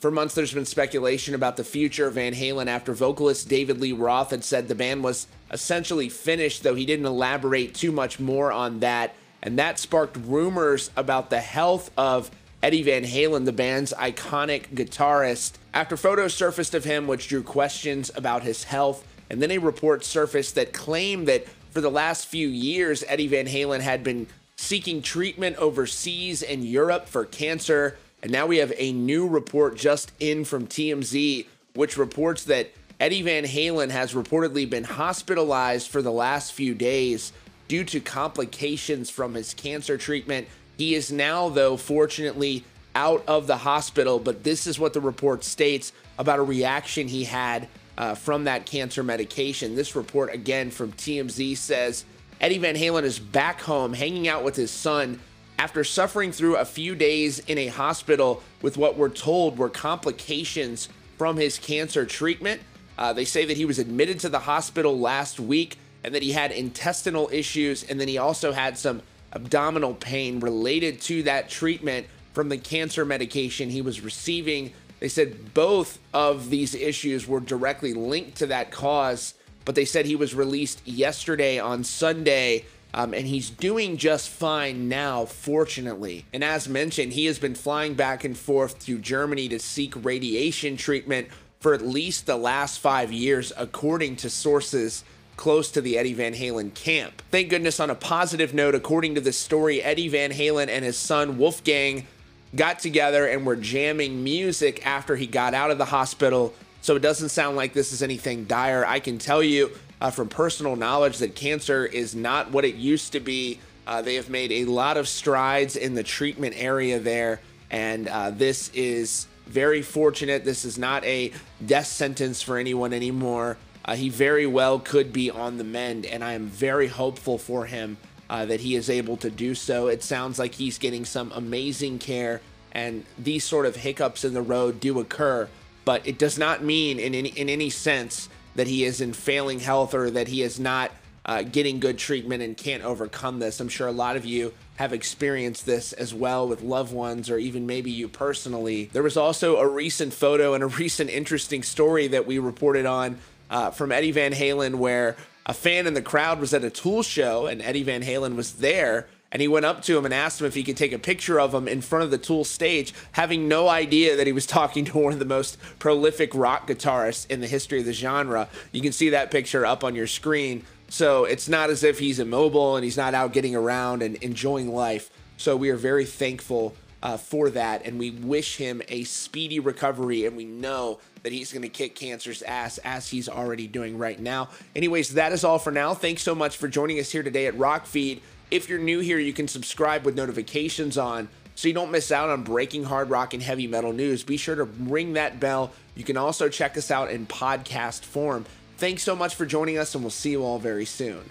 For months, there's been speculation about the future of Van Halen after vocalist David Lee Roth had said the band was essentially finished, though he didn't elaborate too much more on that. And that sparked rumors about the health of Eddie Van Halen, the band's iconic guitarist. After photos surfaced of him, which drew questions about his health, and then a report surfaced that claimed that for the last few years, Eddie Van Halen had been seeking treatment overseas in Europe for cancer. And now we have a new report just in from TMZ, which reports that Eddie Van Halen has reportedly been hospitalized for the last few days due to complications from his cancer treatment. He is now, though, fortunately out of the hospital, but this is what the report states about a reaction he had uh, from that cancer medication. This report, again from TMZ, says Eddie Van Halen is back home hanging out with his son after suffering through a few days in a hospital with what we're told were complications from his cancer treatment. Uh, they say that he was admitted to the hospital last week and that he had intestinal issues, and then he also had some abdominal pain related to that treatment from the cancer medication he was receiving. They said both of these issues were directly linked to that cause, but they said he was released yesterday on Sunday um, and he's doing just fine now, fortunately. And as mentioned, he has been flying back and forth to Germany to seek radiation treatment for at least the last five years, according to sources close to the Eddie Van Halen camp. Thank goodness, on a positive note, according to this story, Eddie Van Halen and his son Wolfgang got together and were jamming music after he got out of the hospital. So it doesn't sound like this is anything dire. I can tell you uh, from personal knowledge that cancer is not what it used to be. Uh, they have made a lot of strides in the treatment area there, and uh, this is very fortunate. This is not a death sentence for anyone anymore. Uh, he very well could be on the mend, and I am very hopeful for him uh, that he is able to do so. It sounds like he's getting some amazing care, and these sort of hiccups in the road do occur, but it does not mean in any, in any sense that he is in failing health or that he is not uh, getting good treatment and can't overcome this. I'm sure a lot of you have experienced this as well with loved ones or even maybe you personally. There was also a recent photo and a recent interesting story that we reported on uh, from Eddie Van Halen where a fan in the crowd was at a tool show and Eddie Van Halen was there and he went up to him and asked him if he could take a picture of him in front of the Tool stage, having no idea that he was talking to one of the most prolific rock guitarists in the history of the genre. You can see that picture up on your screen. So it's not as if he's immobile and he's not out getting around and enjoying life. So we are very thankful uh, for that, and we wish him a speedy recovery. And we know that he's going to kick cancer's ass as he's already doing right now. Anyways, that is all for now. Thanks so much for joining us here today at Rockfeed. If you're new here, you can subscribe with notifications on so you don't miss out on breaking hard rock and heavy metal news. Be sure to ring that bell. You can also check us out in podcast form. Thanks so much for joining us, and we'll see you all very soon.